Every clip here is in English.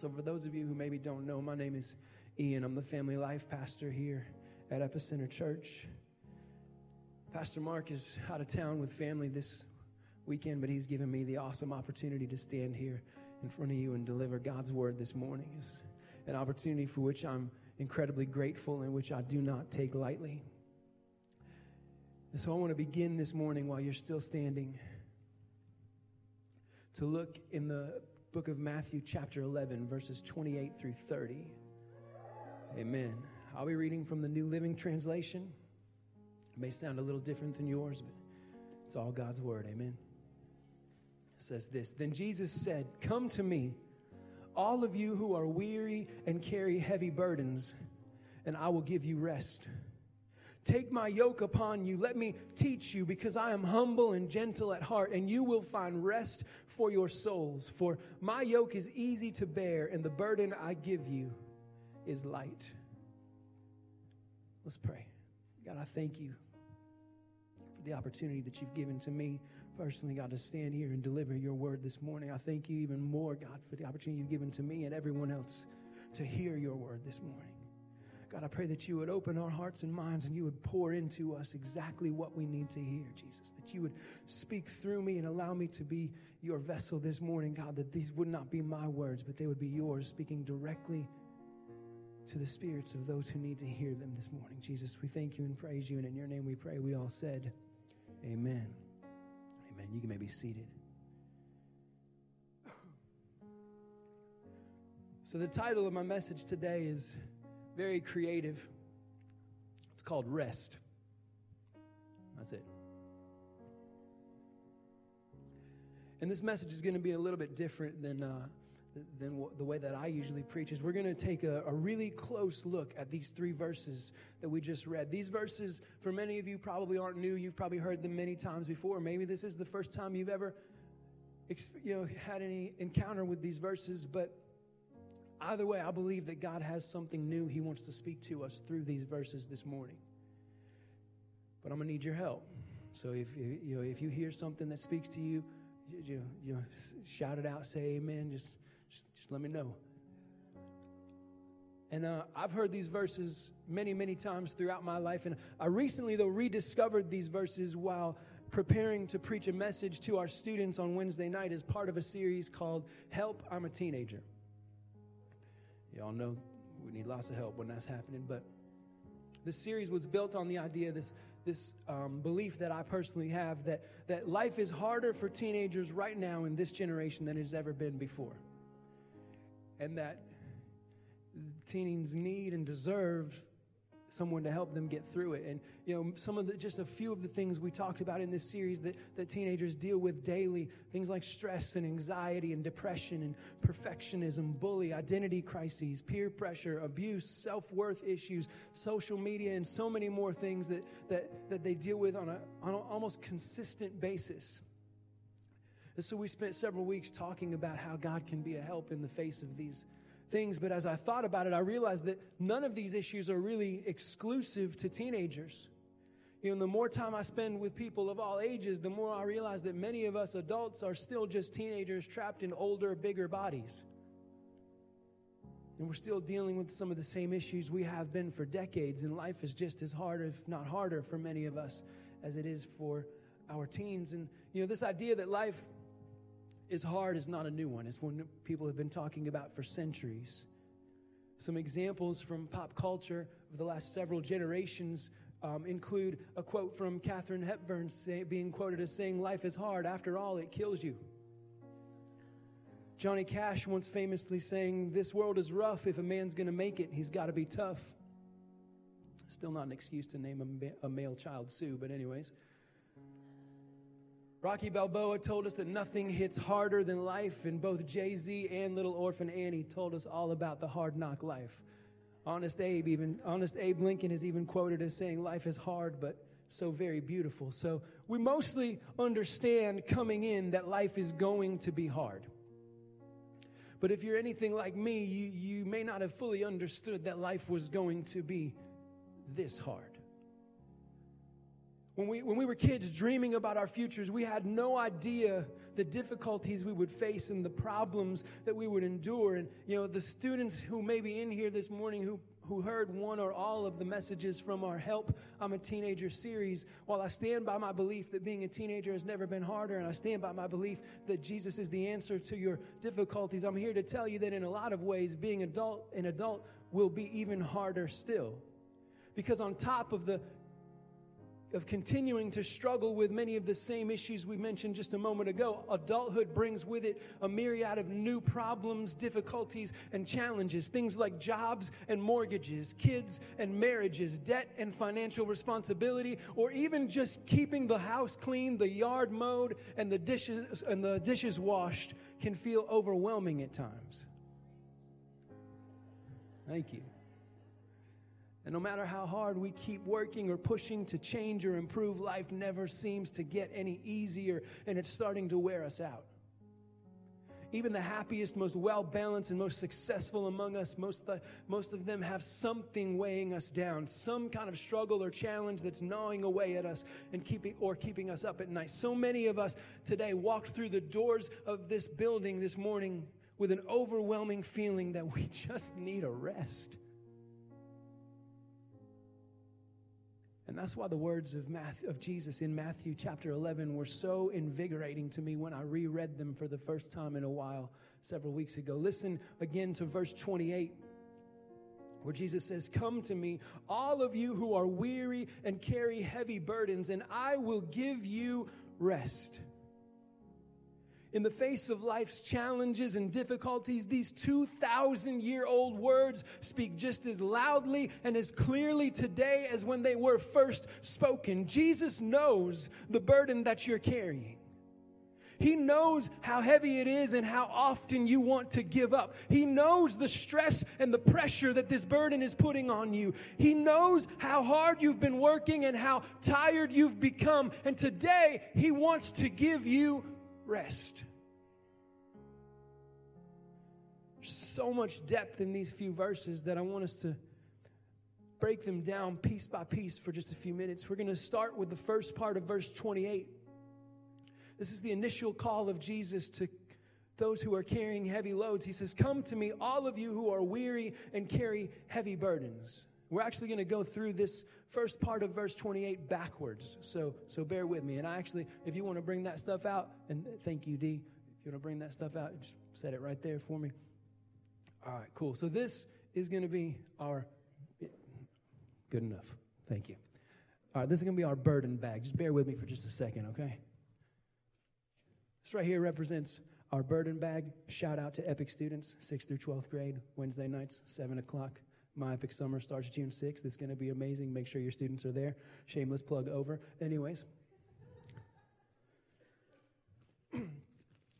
So, for those of you who maybe don't know, my name is Ian. I'm the family life pastor here at Epicenter Church. Pastor Mark is out of town with family this weekend, but he's given me the awesome opportunity to stand here in front of you and deliver God's word this morning. It's an opportunity for which I'm incredibly grateful and which I do not take lightly. And so I want to begin this morning while you're still standing to look in the book of Matthew, chapter 11, verses 28 through 30. Amen. I'll be reading from the New Living Translation. It may sound a little different than yours, but it's all God's word. Amen. It says this Then Jesus said, Come to me, all of you who are weary and carry heavy burdens, and I will give you rest. Take my yoke upon you. Let me teach you, because I am humble and gentle at heart, and you will find rest for your souls. For my yoke is easy to bear, and the burden I give you is light. Let's pray. God, I thank you for the opportunity that you've given to me personally, God, to stand here and deliver your word this morning. I thank you even more, God, for the opportunity you've given to me and everyone else to hear your word this morning. God, I pray that you would open our hearts and minds and you would pour into us exactly what we need to hear, Jesus. That you would speak through me and allow me to be your vessel this morning, God, that these would not be my words, but they would be yours, speaking directly to the spirits of those who need to hear them this morning. Jesus, we thank you and praise you, and in your name we pray. We all said, Amen. Amen. You maybe be seated. So, the title of my message today is very creative. It's called Rest. That's it. And this message is going to be a little bit different than, uh, than the way that I usually preach. Is we're going to take a, a really close look at these three verses that we just read. These verses, for many of you, probably aren't new. You've probably heard them many times before. Maybe this is the first time you've ever, you know, had any encounter with these verses. But Either way, I believe that God has something new He wants to speak to us through these verses this morning. But I'm gonna need your help. So if you, know if you hear something that speaks to you, you, you know, shout it out, say Amen. Just just, just let me know. And uh, I've heard these verses many, many times throughout my life. And I recently, though, rediscovered these verses while preparing to preach a message to our students on Wednesday night as part of a series called Help, I'm a Teenager. Y'all know we need lots of help when that's happening. But this series was built on the idea, this, this um, belief that I personally have that, that life is harder for teenagers right now in this generation than it's ever been before. And that teens need and deserve someone to help them get through it. And, you know, some of the, just a few of the things we talked about in this series that, that teenagers deal with daily, things like stress and anxiety and depression and perfectionism, bully, identity crises, peer pressure, abuse, self-worth issues, social media, and so many more things that, that, that they deal with on a, on an almost consistent basis. And so we spent several weeks talking about how God can be a help in the face of these things, but as I thought about it, I realized that none of these issues are really exclusive to teenagers. You know, the more time I spend with people of all ages, the more I realize that many of us adults are still just teenagers trapped in older, bigger bodies. And we're still dealing with some of the same issues we have been for decades, and life is just as hard, if not harder, for many of us as it is for our teens. And, you know, this idea that life is hard is not a new one. It's one people have been talking about for centuries. Some examples from pop culture of the last several generations um, include a quote from Katharine Hepburn say, being quoted as saying, Life is hard. After all, it kills you. Johnny Cash once famously saying, This world is rough. If a man's going to make it, he's got to be tough. Still not an excuse to name a, a male child Sue, but, anyways. Rocky Balboa told us that nothing hits harder than life, and both Jay Z and Little Orphan Annie told us all about the hard knock life. Honest Abe, even Honest Abe Lincoln is even quoted as saying, "Life is hard, but so very beautiful." So we mostly understand coming in that life is going to be hard. But if you're anything like me, you, you may not have fully understood that life was going to be this hard. When we, when we were kids dreaming about our futures, we had no idea the difficulties we would face and the problems that we would endure. And, you know, the students who may be in here this morning who who heard one or all of the messages from our Help I'm a Teenager series, while I stand by my belief that being a teenager has never been harder, and I stand by my belief that Jesus is the answer to your difficulties, I'm here to tell you that in a lot of ways, being adult, an adult will be even harder still. Because on top of the of continuing to struggle with many of the same issues we mentioned just a moment ago, adulthood brings with it a myriad of new problems, difficulties, and challenges. Things like jobs and mortgages, kids and marriages, debt and financial responsibility, or even just keeping the house clean, the yard mowed, and the dishes and the dishes washed can feel overwhelming at times. Thank you. And no matter how hard we keep working or pushing to change or improve, life never seems to get any easier, and it's starting to wear us out. Even the happiest, most well balanced, and most successful among us, most, the, most of them have something weighing us down, some kind of struggle or challenge that's gnawing away at us and keeping, or keeping us up at night. So many of us today walked through the doors of this building this morning with an overwhelming feeling that we just need a rest. And that's why the words of, Matthew, of Jesus in Matthew chapter 11 were so invigorating to me when I reread them for the first time in a while several weeks ago. Listen again to verse 28 where Jesus says, Come to me, all of you who are weary and carry heavy burdens, and I will give you rest. In the face of life's challenges and difficulties, these 2,000 year old words speak just as loudly and as clearly today as when they were first spoken. Jesus knows the burden that you're carrying. He knows how heavy it is and how often you want to give up. He knows the stress and the pressure that this burden is putting on you. He knows how hard you've been working and how tired you've become. And today, He wants to give you rest. So much depth in these few verses that I want us to break them down piece by piece for just a few minutes. We're going to start with the first part of verse 28. This is the initial call of Jesus to those who are carrying heavy loads. He says, Come to me, all of you who are weary and carry heavy burdens. We're actually going to go through this first part of verse 28 backwards. So, so bear with me. And I actually, if you want to bring that stuff out, and thank you, D. If you want to bring that stuff out, just set it right there for me. All right, cool. So this is going to be our, good enough. Thank you. All right, this is going to be our burden bag. Just bear with me for just a second, okay? This right here represents our burden bag. Shout out to Epic students, 6th through 12th grade, Wednesday nights, 7 o'clock. My Epic Summer starts June 6th. It's going to be amazing. Make sure your students are there. Shameless plug over. Anyways.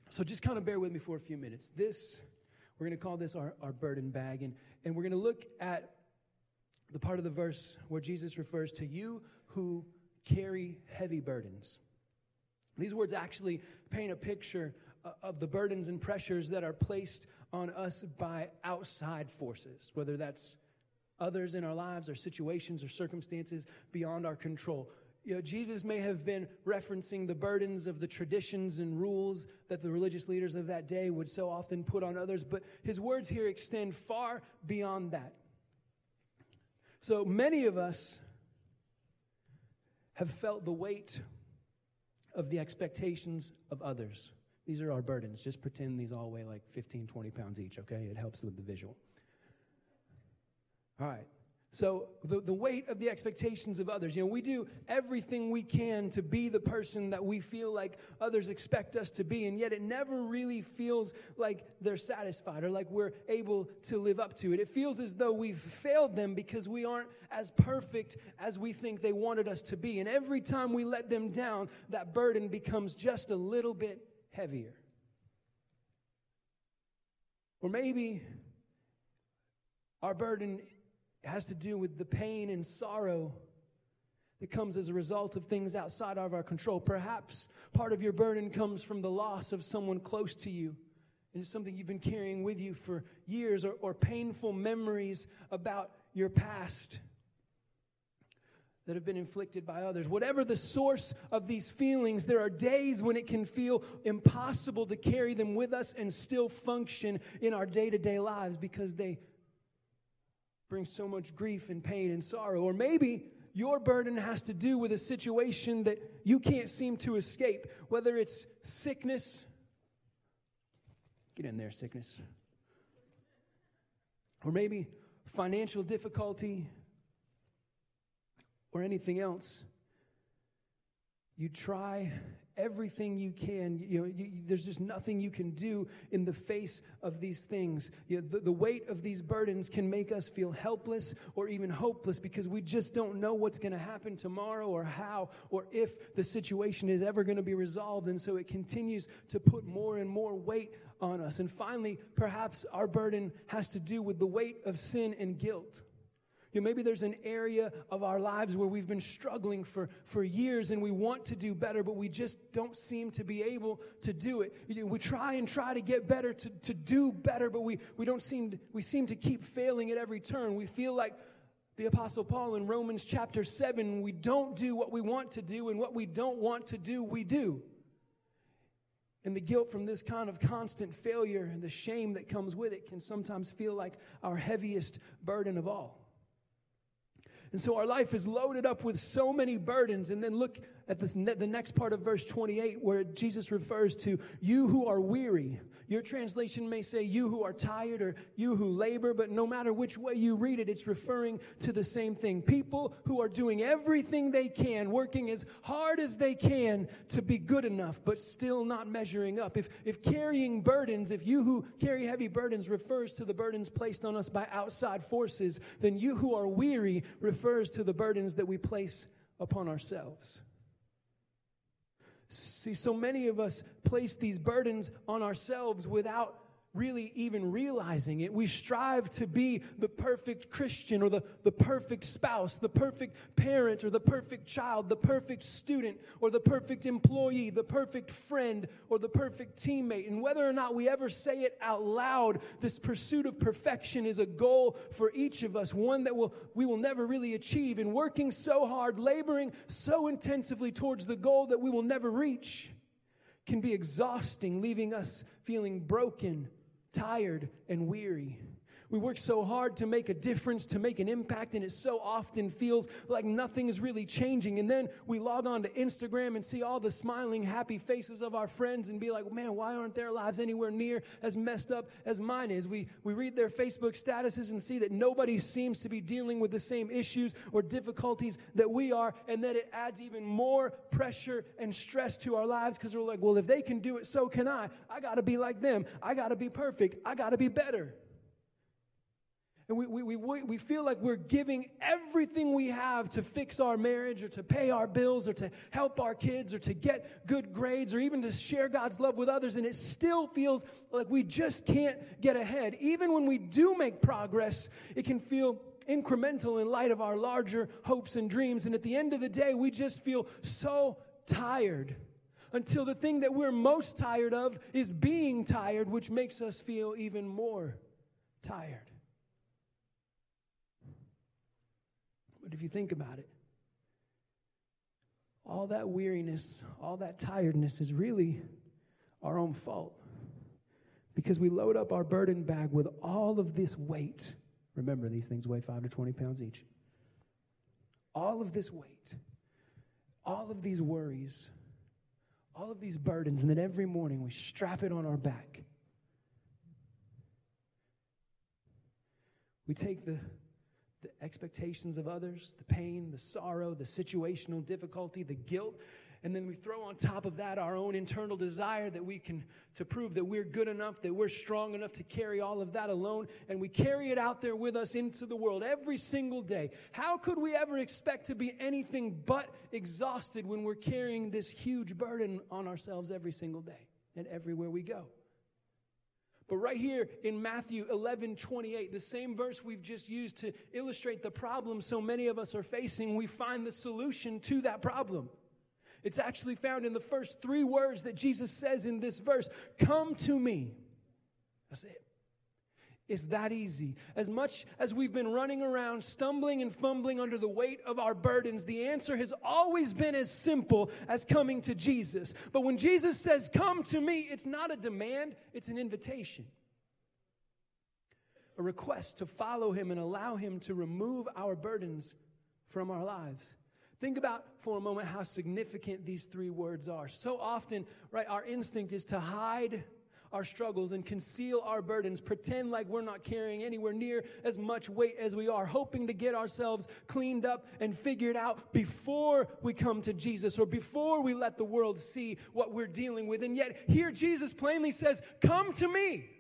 so just kind of bear with me for a few minutes. This, we're going to call this our, our burden bag. And, and we're going to look at the part of the verse where Jesus refers to you who carry heavy burdens. These words actually paint a picture uh, of the burdens and pressures that are placed on us by outside forces, whether that's others in our lives or situations or circumstances beyond our control. You know, Jesus may have been referencing the burdens of the traditions and rules that the religious leaders of that day would so often put on others, but his words here extend far beyond that. So many of us have felt the weight of the expectations of others. These are our burdens. Just pretend these all weigh like 15, 20 pounds each, okay? It helps with the visual. All right. So, the, the weight of the expectations of others. You know, we do everything we can to be the person that we feel like others expect us to be, and yet it never really feels like they're satisfied or like we're able to live up to it. It feels as though we've failed them because we aren't as perfect as we think they wanted us to be. And every time we let them down, that burden becomes just a little bit heavier. Or maybe our burden has to do with the pain and sorrow that comes as a result of things outside of our control. Perhaps part of your burden comes from the loss of someone close to you. And it's something you've been carrying with you for years, or, or painful memories about your past. that have been inflicted by others. Whatever the source of these feelings, there are days when it can feel impossible to carry them with us and still function in our day to day lives because they bring so much grief and pain and sorrow. Or maybe your burden has to do with a situation that you can't seem to escape, whether it's sickness. Get in there, sickness. Or maybe financial difficulty, or anything else. You try everything you can. You know, you, there's just nothing you can do in the face of these things. You know, the, the weight of these burdens can make us feel helpless or even hopeless because we just don't know what's going to happen tomorrow or how or if the situation is ever going to be resolved. And so it continues to put more and more weight on us. And finally, perhaps our burden has to do with the weight of sin and guilt. You know, maybe there's an area of our lives where we've been struggling for, for years and we want to do better, but we just don't seem to be able to do it. We try and try to get better, to, to do better, but we, we don't seem to, we seem to keep failing at every turn. We feel like the Apostle Paul in Romans chapter 7, we don't do what we want to do, and what we don't want to do, we do. And the guilt from this kind of constant failure and the shame that comes with it can sometimes feel like our heaviest burden of all. And so our life is loaded up with so many burdens. And then look at this, the next part of verse 28 where Jesus refers to you who are weary. Your translation may say you who are tired or you who labor, but no matter which way you read it, it's referring to the same thing. People who are doing everything they can, working as hard as they can to be good enough, but still not measuring up. If, if carrying burdens, if you who carry heavy burdens refers to the burdens placed on us by outside forces, then you who are weary refers to the burdens that we place upon ourselves. See, so many of us place these burdens on ourselves without really even realizing it. We strive to be the perfect Christian or the, the perfect spouse, the perfect parent or the perfect child, the perfect student or the perfect employee, the perfect friend or the perfect teammate. And whether or not we ever say it out loud, this pursuit of perfection is a goal for each of us, one that will, we will never really achieve. And working so hard, laboring so intensively towards the goal that we will never reach can be exhausting, leaving us feeling broken tired and weary. We work so hard to make a difference, to make an impact, and it so often feels like nothing is really changing. And then we log on to Instagram and see all the smiling, happy faces of our friends and be like, man, why aren't their lives anywhere near as messed up as mine is? We, we read their Facebook statuses and see that nobody seems to be dealing with the same issues or difficulties that we are, and that it adds even more pressure and stress to our lives because we're like, well, if they can do it, so can I. I got to be like them. I got to be perfect. I got to be better. And we, we, we, we feel like we're giving everything we have to fix our marriage or to pay our bills or to help our kids or to get good grades or even to share God's love with others. And it still feels like we just can't get ahead. Even when we do make progress, it can feel incremental in light of our larger hopes and dreams. And at the end of the day, we just feel so tired until the thing that we're most tired of is being tired, which makes us feel even more tired. But if you think about it, all that weariness, all that tiredness is really our own fault. Because we load up our burden bag with all of this weight. Remember, these things weigh 5 to 20 pounds each. All of this weight, all of these worries, all of these burdens, and then every morning we strap it on our back. We take the the expectations of others, the pain, the sorrow, the situational difficulty, the guilt. And then we throw on top of that our own internal desire that we can, to prove that we're good enough, that we're strong enough to carry all of that alone. And we carry it out there with us into the world every single day. How could we ever expect to be anything but exhausted when we're carrying this huge burden on ourselves every single day and everywhere we go? But right here in Matthew 11 28, the same verse we've just used to illustrate the problem so many of us are facing, we find the solution to that problem. It's actually found in the first three words that Jesus says in this verse Come to me. That's it. It's that easy. As much as we've been running around, stumbling and fumbling under the weight of our burdens, the answer has always been as simple as coming to Jesus. But when Jesus says, Come to me, it's not a demand, it's an invitation. A request to follow him and allow him to remove our burdens from our lives. Think about for a moment how significant these three words are. So often, right, our instinct is to hide our struggles and conceal our burdens, pretend like we're not carrying anywhere near as much weight as we are, hoping to get ourselves cleaned up and figured out before we come to Jesus or before we let the world see what we're dealing with. And yet, here Jesus plainly says, Come to me.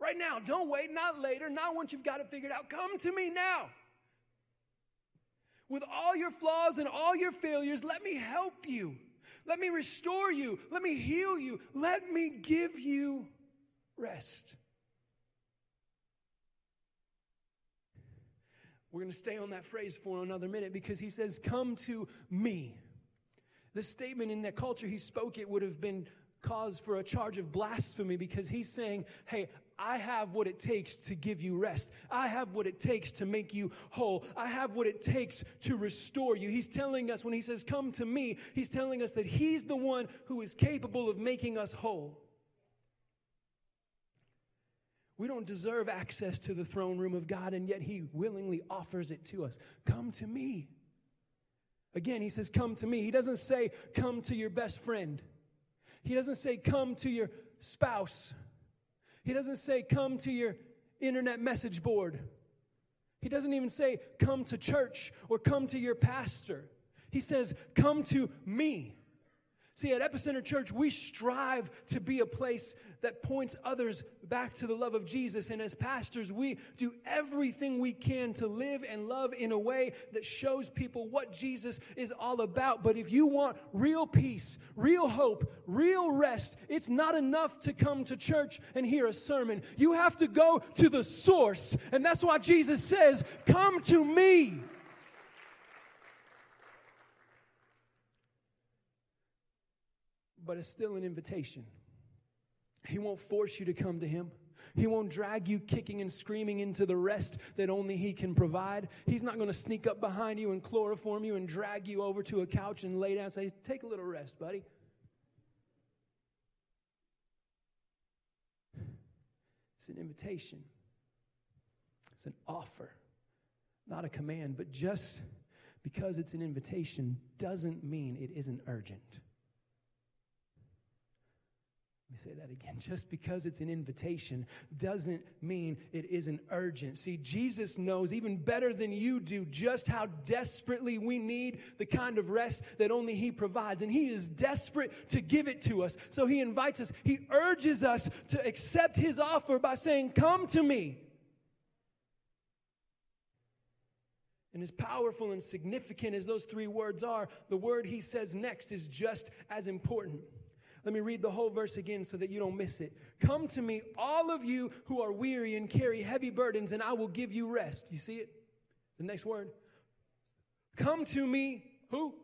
Right now, don't wait, not later, not once you've got it figured out. Come to me now. With all your flaws and all your failures, let me help you. Let me restore you. Let me heal you. Let me give you rest. We're going to stay on that phrase for another minute because he says, Come to me. This statement in that culture he spoke it would have been cause for a charge of blasphemy because he's saying, Hey, I have what it takes to give you rest. I have what it takes to make you whole. I have what it takes to restore you. He's telling us when he says, Come to me, he's telling us that he's the one who is capable of making us whole. We don't deserve access to the throne room of God, and yet he willingly offers it to us. Come to me. Again, he says, Come to me. He doesn't say, Come to your best friend. He doesn't say, Come to your spouse. He doesn't say, Come to your internet message board. He doesn't even say, Come to church or come to your pastor. He says, Come to me. See, at Epicenter Church, we strive to be a place that points others back to the love of Jesus. And as pastors, we do everything we can to live and love in a way that shows people what Jesus is all about. But if you want real peace, real hope, real rest, it's not enough to come to church and hear a sermon. You have to go to the source. And that's why Jesus says, Come to me. But it's still an invitation. He won't force you to come to Him. He won't drag you kicking and screaming into the rest that only He can provide. He's not going to sneak up behind you and chloroform you and drag you over to a couch and lay down and say, Take a little rest, buddy. It's an invitation, it's an offer, not a command. But just because it's an invitation doesn't mean it isn't urgent. Let me say that again. Just because it's an invitation doesn't mean it isn't urgent. See, Jesus knows even better than you do just how desperately we need the kind of rest that only He provides. And He is desperate to give it to us. So He invites us, He urges us to accept His offer by saying, Come to me. And as powerful and significant as those three words are, the word He says next is just as important. Let me read the whole verse again so that you don't miss it. Come to me, all of you who are weary and carry heavy burdens, and I will give you rest. You see it? The next word. Come to me, who?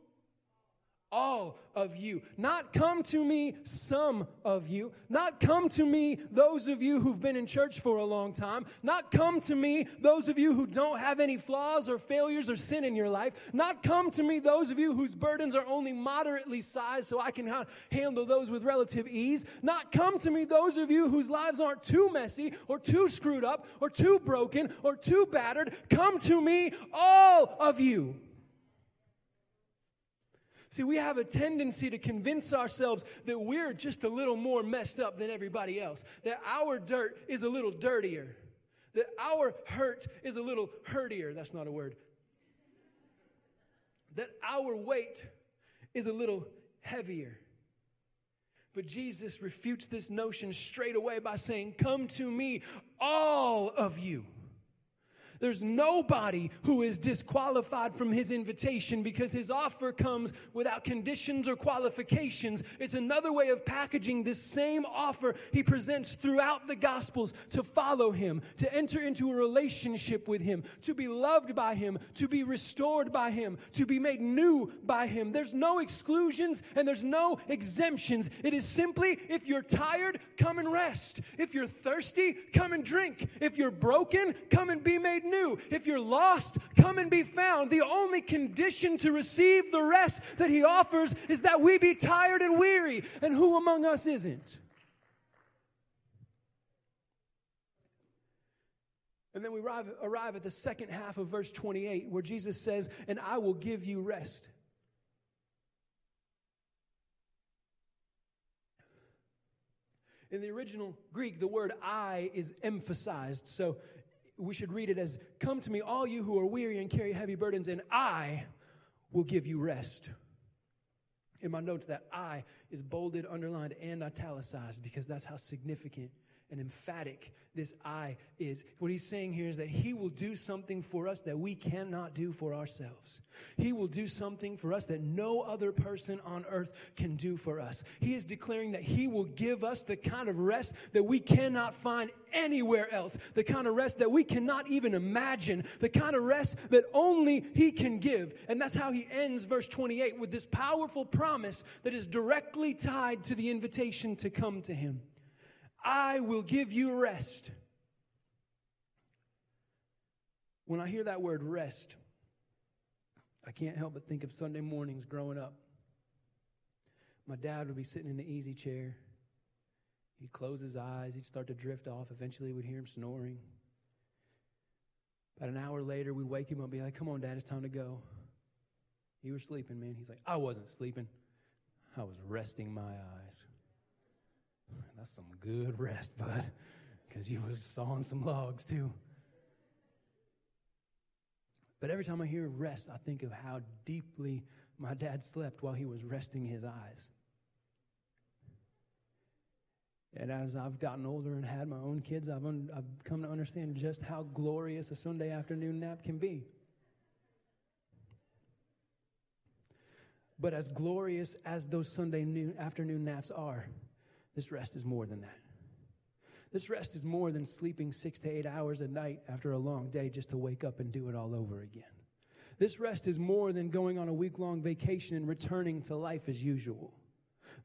All of you. Not come to me, some of you. Not come to me, those of you who've been in church for a long time. Not come to me, those of you who don't have any flaws or failures or sin in your life. Not come to me, those of you whose burdens are only moderately sized so I can ha- handle those with relative ease. Not come to me, those of you whose lives aren't too messy or too screwed up or too broken or too battered. Come to me, all of you. See, we have a tendency to convince ourselves that we're just a little more messed up than everybody else, that our dirt is a little dirtier, that our hurt is a little hurtier. That's not a word. That our weight is a little heavier. But Jesus refutes this notion straight away by saying, Come to me, all of you There's nobody who is disqualified from his invitation because his offer comes without conditions or qualifications. It's another way of packaging this same offer he presents throughout the Gospels to follow him, to enter into a relationship with him, to be loved by him, to be restored by him, to be made new by him. There's no exclusions and there's no exemptions. It is simply if you're tired, come and rest. If you're thirsty, come and drink. If you're broken, come and be made new If you're lost, come and be found. The only condition to receive the rest that he offers is that we be tired and weary. And who among us isn't? And then we arrive, arrive at the second half of verse 28 where Jesus says, And I will give you rest. In the original Greek, the word I is emphasized. So we should read it as Come to me, all you who are weary and carry heavy burdens, and I will give you rest. In my notes, that I is bolded, underlined, and italicized because that's how significant and emphatic this I is. What he's saying here is that he will do something for us that we cannot do for ourselves. He will do something for us that no other person on earth can do for us. He is declaring that he will give us the kind of rest that we cannot find anywhere else, the kind of rest that we cannot even imagine, the kind of rest that only he can give. And that's how he ends verse 28 with this powerful promise that is directly tied to the invitation to come to him. I will give you rest. When I hear that word rest, I can't help but think of Sunday mornings growing up. My dad would be sitting in the easy chair. He'd close his eyes. He'd start to drift off. Eventually, we'd hear him snoring. About an hour later, we'd wake him up and be like, Come on, Dad, it's time to go. You were sleeping, man. He's like, I wasn't sleeping. I was resting my eyes. That's some good rest, bud, because you was sawing some logs too. But every time I hear rest, I think of how deeply my dad slept while he was resting his eyes. And as I've gotten older and had my own kids, I've, un- I've come to understand just how glorious a Sunday afternoon nap can be. But as glorious as those Sunday noon, afternoon naps are, this rest is more than that. This rest is more than sleeping six to eight hours a night after a long day just to wake up and do it all over again. This rest is more than going on a week long vacation and returning to life as usual.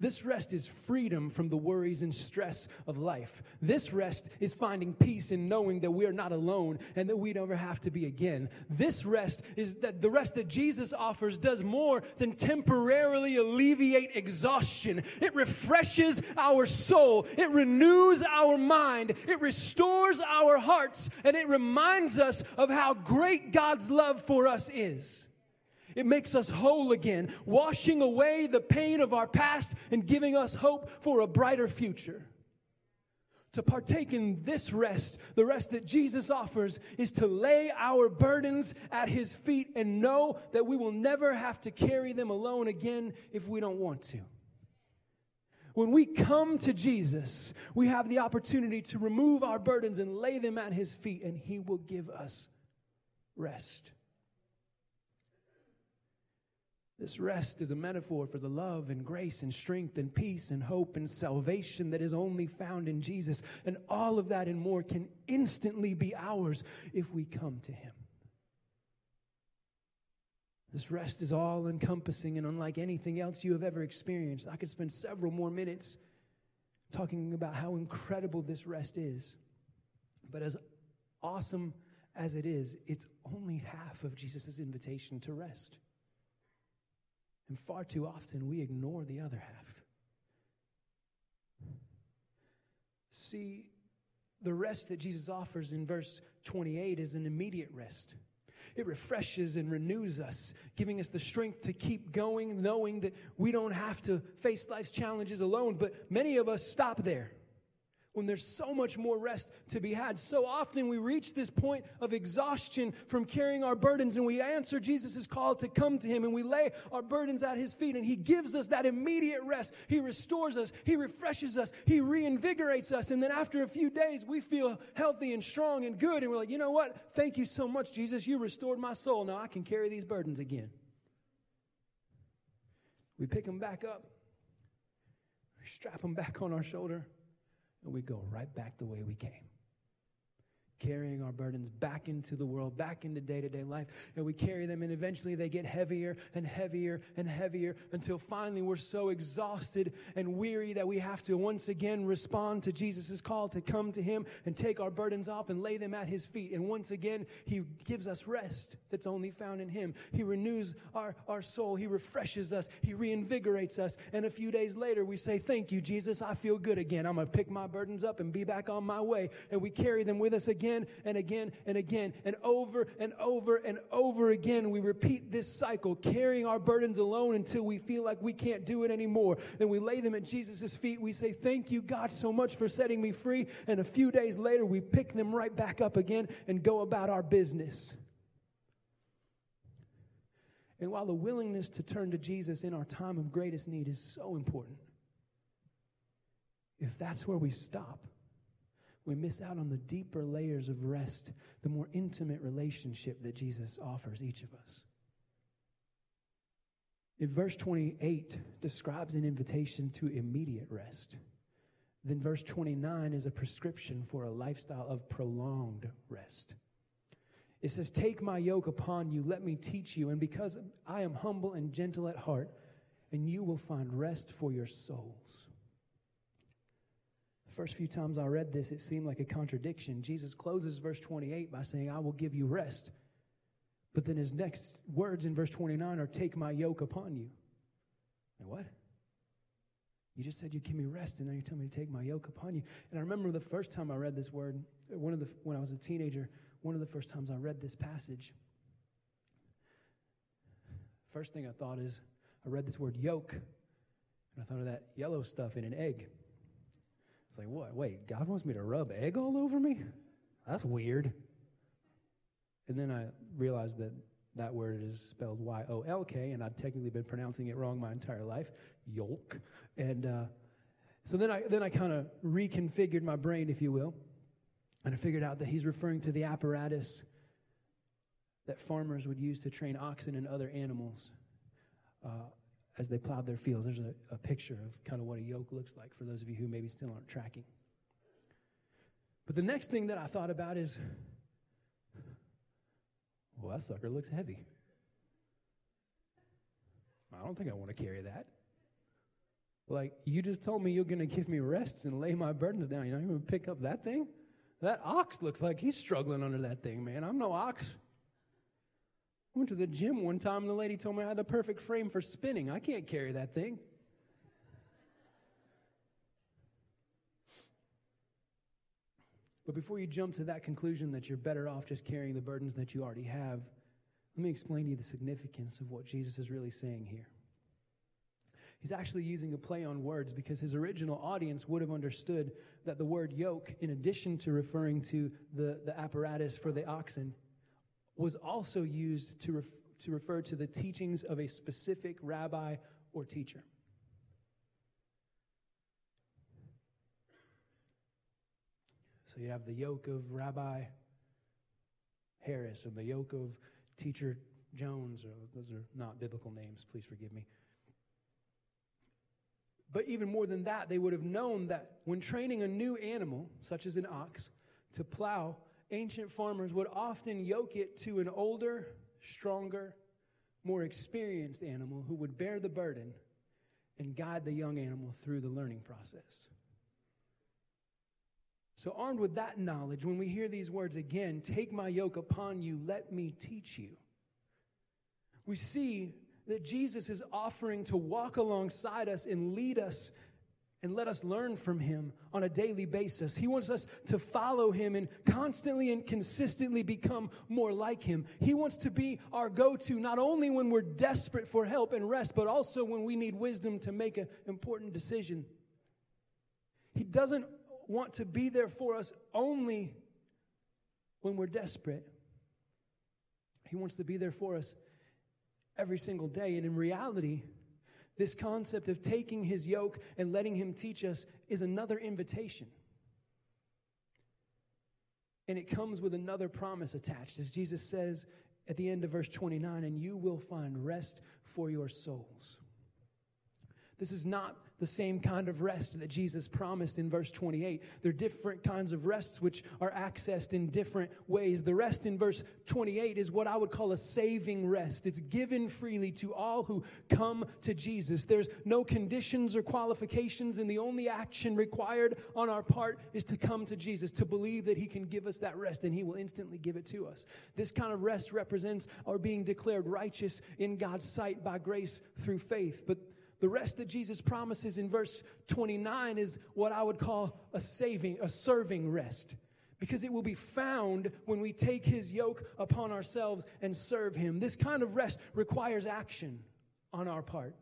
This rest is freedom from the worries and stress of life. This rest is finding peace in knowing that we are not alone and that we never have to be again. This rest is that the rest that Jesus offers does more than temporarily alleviate exhaustion. It refreshes our soul. It renews our mind. It restores our hearts and it reminds us of how great God's love for us is. It makes us whole again, washing away the pain of our past and giving us hope for a brighter future. To partake in this rest, the rest that Jesus offers, is to lay our burdens at His feet and know that we will never have to carry them alone again if we don't want to. When we come to Jesus, we have the opportunity to remove our burdens and lay them at His feet, and He will give us rest. This rest is a metaphor for the love and grace and strength and peace and hope and salvation that is only found in Jesus. And all of that and more can instantly be ours if we come to Him. This rest is all encompassing and unlike anything else you have ever experienced. I could spend several more minutes talking about how incredible this rest is. But as awesome as it is, it's only half of Jesus' invitation to rest. And far too often we ignore the other half. See, the rest that Jesus offers in verse 28 is an immediate rest. It refreshes and renews us, giving us the strength to keep going, knowing that we don't have to face life's challenges alone. But many of us stop there. When there's so much more rest to be had. So often we reach this point of exhaustion from carrying our burdens and we answer Jesus' call to come to Him and we lay our burdens at His feet and He gives us that immediate rest. He restores us, He refreshes us, He reinvigorates us. And then after a few days, we feel healthy and strong and good. And we're like, you know what? Thank you so much, Jesus. You restored my soul. Now I can carry these burdens again. We pick them back up, we strap them back on our shoulder and we go right back the way we came carrying our burdens back into the world, back into day to day life. And we carry them, and eventually they get heavier and heavier and heavier until finally we're so exhausted and weary that we have to once again respond to Jesus' call to come to Him and take our burdens off and lay them at His feet. And once again, He gives us rest that's only found in Him. He renews our, our soul, He refreshes us, He reinvigorates us. And a few days later, we say, Thank you, Jesus. I feel good again. I'm going to pick my burdens up and be back on my way. And we carry them with us again again and again and again. And over and over and over again, we repeat this cycle, carrying our burdens alone until we feel like we can't do it anymore. Then we lay them at Jesus' feet. We say, Thank you, God, so much for setting me free. And a few days later, we pick them right back up again and go about our business. And while the willingness to turn to Jesus in our time of greatest need is so important, if that's where we stop, we miss out on the deeper layers of rest, the more intimate relationship that Jesus offers each of us. If verse 28 describes an invitation to immediate rest, then verse 29 is a prescription for a lifestyle of prolonged rest. It says, Take my yoke upon you, let me teach you, and because I am humble and gentle at heart, and you will find rest for your souls first few times I read this, it seemed like a contradiction. Jesus closes verse 28 by saying, I will give you rest. But then his next words in verse 29 are, Take my yoke upon you. And what? You just said you'd give me rest, and now you're telling me to take my yoke upon you. And I remember the first time I read this word, one of the, when I was a teenager, one of the first times I read this passage. First thing I thought is, I read this word yoke, and I thought of that yellow stuff in an egg like, what? Wait, God wants me to rub egg all over me? That's weird. And then I realized that that word is spelled Y O L K, and I'd technically been pronouncing it wrong my entire life, yolk. And uh, so then I then I kind of reconfigured my brain, if you will, and I figured out that he's referring to the apparatus that farmers would use to train oxen and other animals uh, as they plowed their fields. There's a, a picture of kind of what a yoke looks like for those of you who maybe still aren't tracking. But the next thing that I thought about is well, that sucker looks heavy. I don't think I want to carry that. Like, you just told me you're going to give me rests and lay my burdens down. You're not going to pick up that thing? That ox looks like he's struggling under that thing, man. I'm no ox. I went to the gym one time and the lady told me I had the perfect frame for spinning. I can't carry that thing. But before you jump to that conclusion that you're better off just carrying the burdens that you already have, let me explain to you the significance of what Jesus is really saying here. He's actually using a play on words because his original audience would have understood that the word yoke, in addition to referring to the, the apparatus for the oxen, was also used to, ref- to refer to the teachings of a specific rabbi or teacher. So you have the yoke of Rabbi Harris and the yoke of Teacher Jones, those are not biblical names, please forgive me. But even more than that, they would have known that when training a new animal, such as an ox, to plow, ancient farmers would often yoke it to an older, stronger, more experienced animal who would bear the burden and guide the young animal through the learning process. So, armed with that knowledge, when we hear these words again, take my yoke upon you, let me teach you, we see that Jesus is offering to walk alongside us and lead us and let us learn from him on a daily basis. He wants us to follow him and constantly and consistently become more like him. He wants to be our go to not only when we're desperate for help and rest, but also when we need wisdom to make an important decision. He doesn't want to be there for us only when we're desperate. He wants to be there for us every single day. And in reality, this concept of taking his yoke and letting him teach us is another invitation. And it comes with another promise attached, as Jesus says at the end of verse 29 and you will find rest for your souls. This is not the same kind of rest that Jesus promised in verse 28. There are different kinds of rests which are accessed in different ways. The rest in verse 28 is what I would call a saving rest. It's given freely to all who come to Jesus. There's no conditions or qualifications, and the only action required on our part is to come to Jesus, to believe that He can give us that rest, and He will instantly give it to us. This kind of rest represents our being declared righteous in God's sight by grace through faith. But the rest that Jesus promises in verse 29 is what I would call a saving, a serving rest. Because it will be found when we take his yoke upon ourselves and serve him. This kind of rest requires action on our part.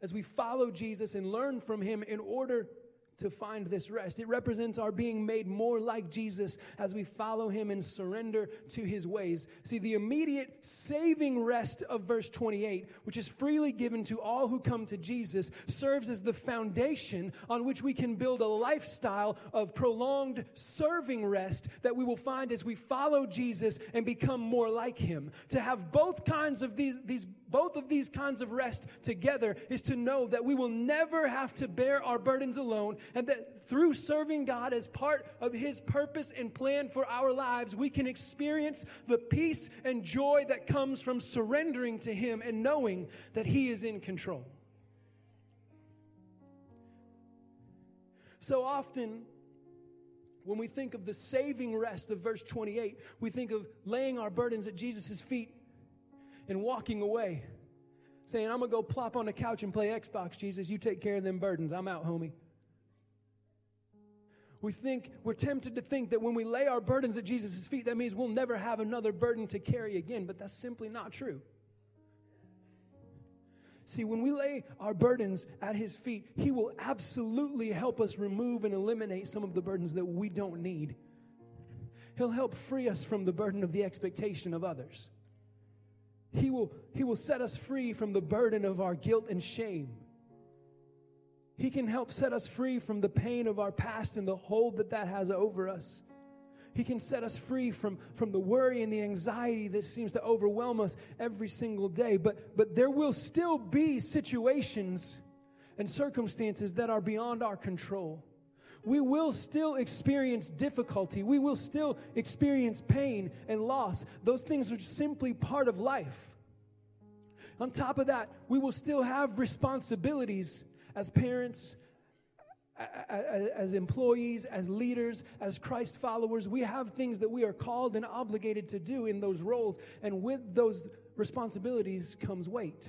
As we follow Jesus and learn from him in order to find this rest. It represents our being made more like Jesus as we follow him and surrender to his ways. See, the immediate saving rest of verse 28, which is freely given to all who come to Jesus, serves as the foundation on which we can build a lifestyle of prolonged serving rest that we will find as we follow Jesus and become more like him. To have both kinds of these, these both of these kinds of rest together is to know that we will never have to bear our burdens alone and that through serving God as part of His purpose and plan for our lives, we can experience the peace and joy that comes from surrendering to Him and knowing that He is in control. So often, when we think of the saving rest of verse 28, we think of laying our burdens at Jesus' feet and walking away, saying, I'm going to go plop on the couch and play Xbox, Jesus. You take care of them burdens. I'm out, homie. We think, we're tempted to think that when we lay our burdens at Jesus' feet, that means we'll never have another burden to carry again, but that's simply not true. See, when we lay our burdens at His feet, He will absolutely help us remove and eliminate some of the burdens that we don't need. He'll help free us from the burden of the expectation of others. He will, he will set us free from the burden of our guilt and shame. He can help set us free from the pain of our past and the hold that that has over us. He can set us free from, from the worry and the anxiety that seems to overwhelm us every single day. But, but there will still be situations and circumstances that are beyond our control. We will still experience difficulty. We will still experience pain and loss. Those things are simply part of life. On top of that, we will still have responsibilities as parents, as employees, as leaders, as Christ followers, we have things that we are called and obligated to do in those roles. And with those responsibilities comes weight.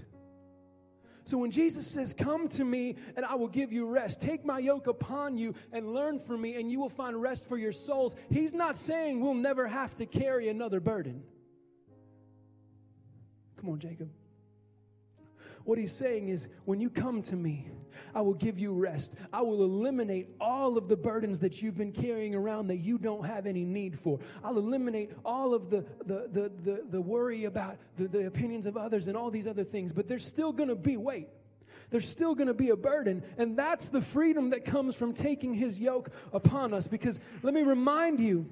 So when Jesus says, Come to me and I will give you rest, take my yoke upon you and learn from me, and you will find rest for your souls, he's not saying we'll never have to carry another burden. Come on, Jacob. What he's saying is, when you come to me, I will give you rest. I will eliminate all of the burdens that you've been carrying around that you don't have any need for. I'll eliminate all of the, the, the, the, the worry about the, the opinions of others and all these other things, but there's still going to be weight. There's still going to be a burden. And that's the freedom that comes from taking his yoke upon us. Because let me remind you,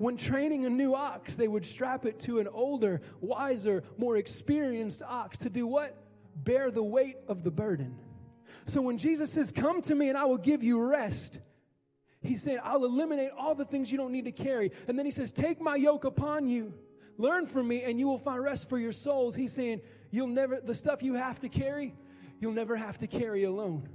when training a new ox, they would strap it to an older, wiser, more experienced ox to do what? Bear the weight of the burden. So when Jesus says, Come to me and I will give you rest, he's saying, I'll eliminate all the things you don't need to carry. And then he says, Take my yoke upon you, learn from me, and you will find rest for your souls. He's saying, You'll never, the stuff you have to carry, you'll never have to carry alone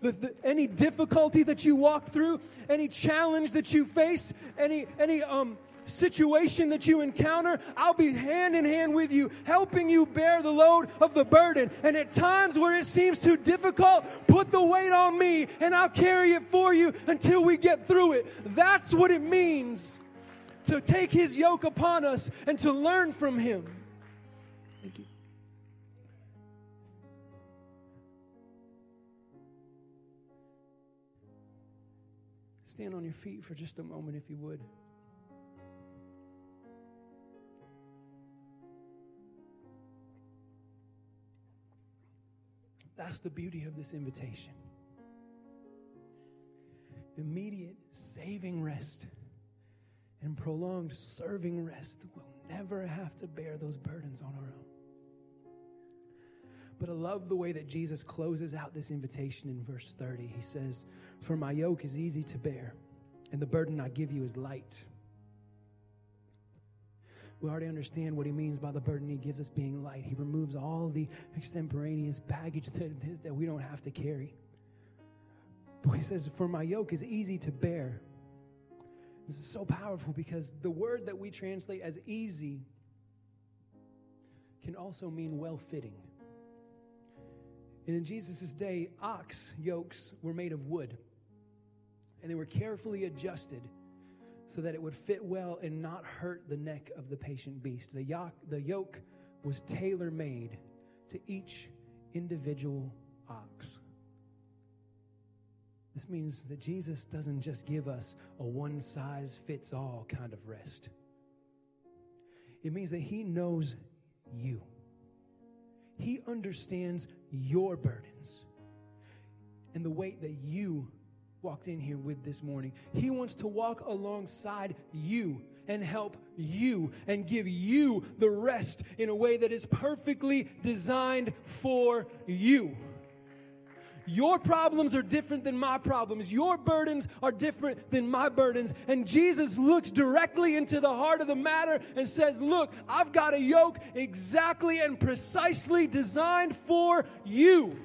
the, the, any difficulty that you walk through, any challenge that you face, any, any um, situation that you encounter, I'll be hand in hand with you, helping you bear the load of the burden. And at times where it seems too difficult, put the weight on me and I'll carry it for you until we get through it. That's what it means to take his yoke upon us and to learn from him. Stand on your feet for just a moment if you would? That's the beauty of this invitation. Immediate saving rest and prolonged serving rest. We'll never have to bear those burdens on our own. But I love the way that Jesus closes out this invitation in verse 30. He says, For my yoke is easy to bear, and the burden I give you is light. We already understand what he means by the burden he gives us being light. He removes all the extemporaneous baggage that, that we don't have to carry. But he says, For my yoke is easy to bear. This is so powerful because the word that we translate as easy can also mean well fitting. And in Jesus' day, ox yokes were made of wood, and they were carefully adjusted so that it would fit well and not hurt the neck of the patient beast. The yoke, the yoke was tailor made to each individual ox. This means that Jesus doesn't just give us a one size fits all kind of rest. It means that He knows you. He understands your burdens and the weight that you walked in here with this morning. He wants to walk alongside you and help you and give you the rest in a way that is perfectly designed for you. Your problems are different than my problems. Your burdens are different than my burdens. And Jesus looks directly into the heart of the matter and says, Look, I've got a yoke exactly and precisely designed for you.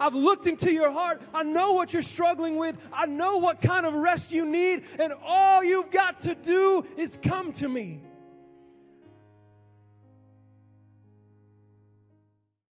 I've looked into your heart. I know what you're struggling with. I know what kind of rest you need. And all you've got to do is come to me.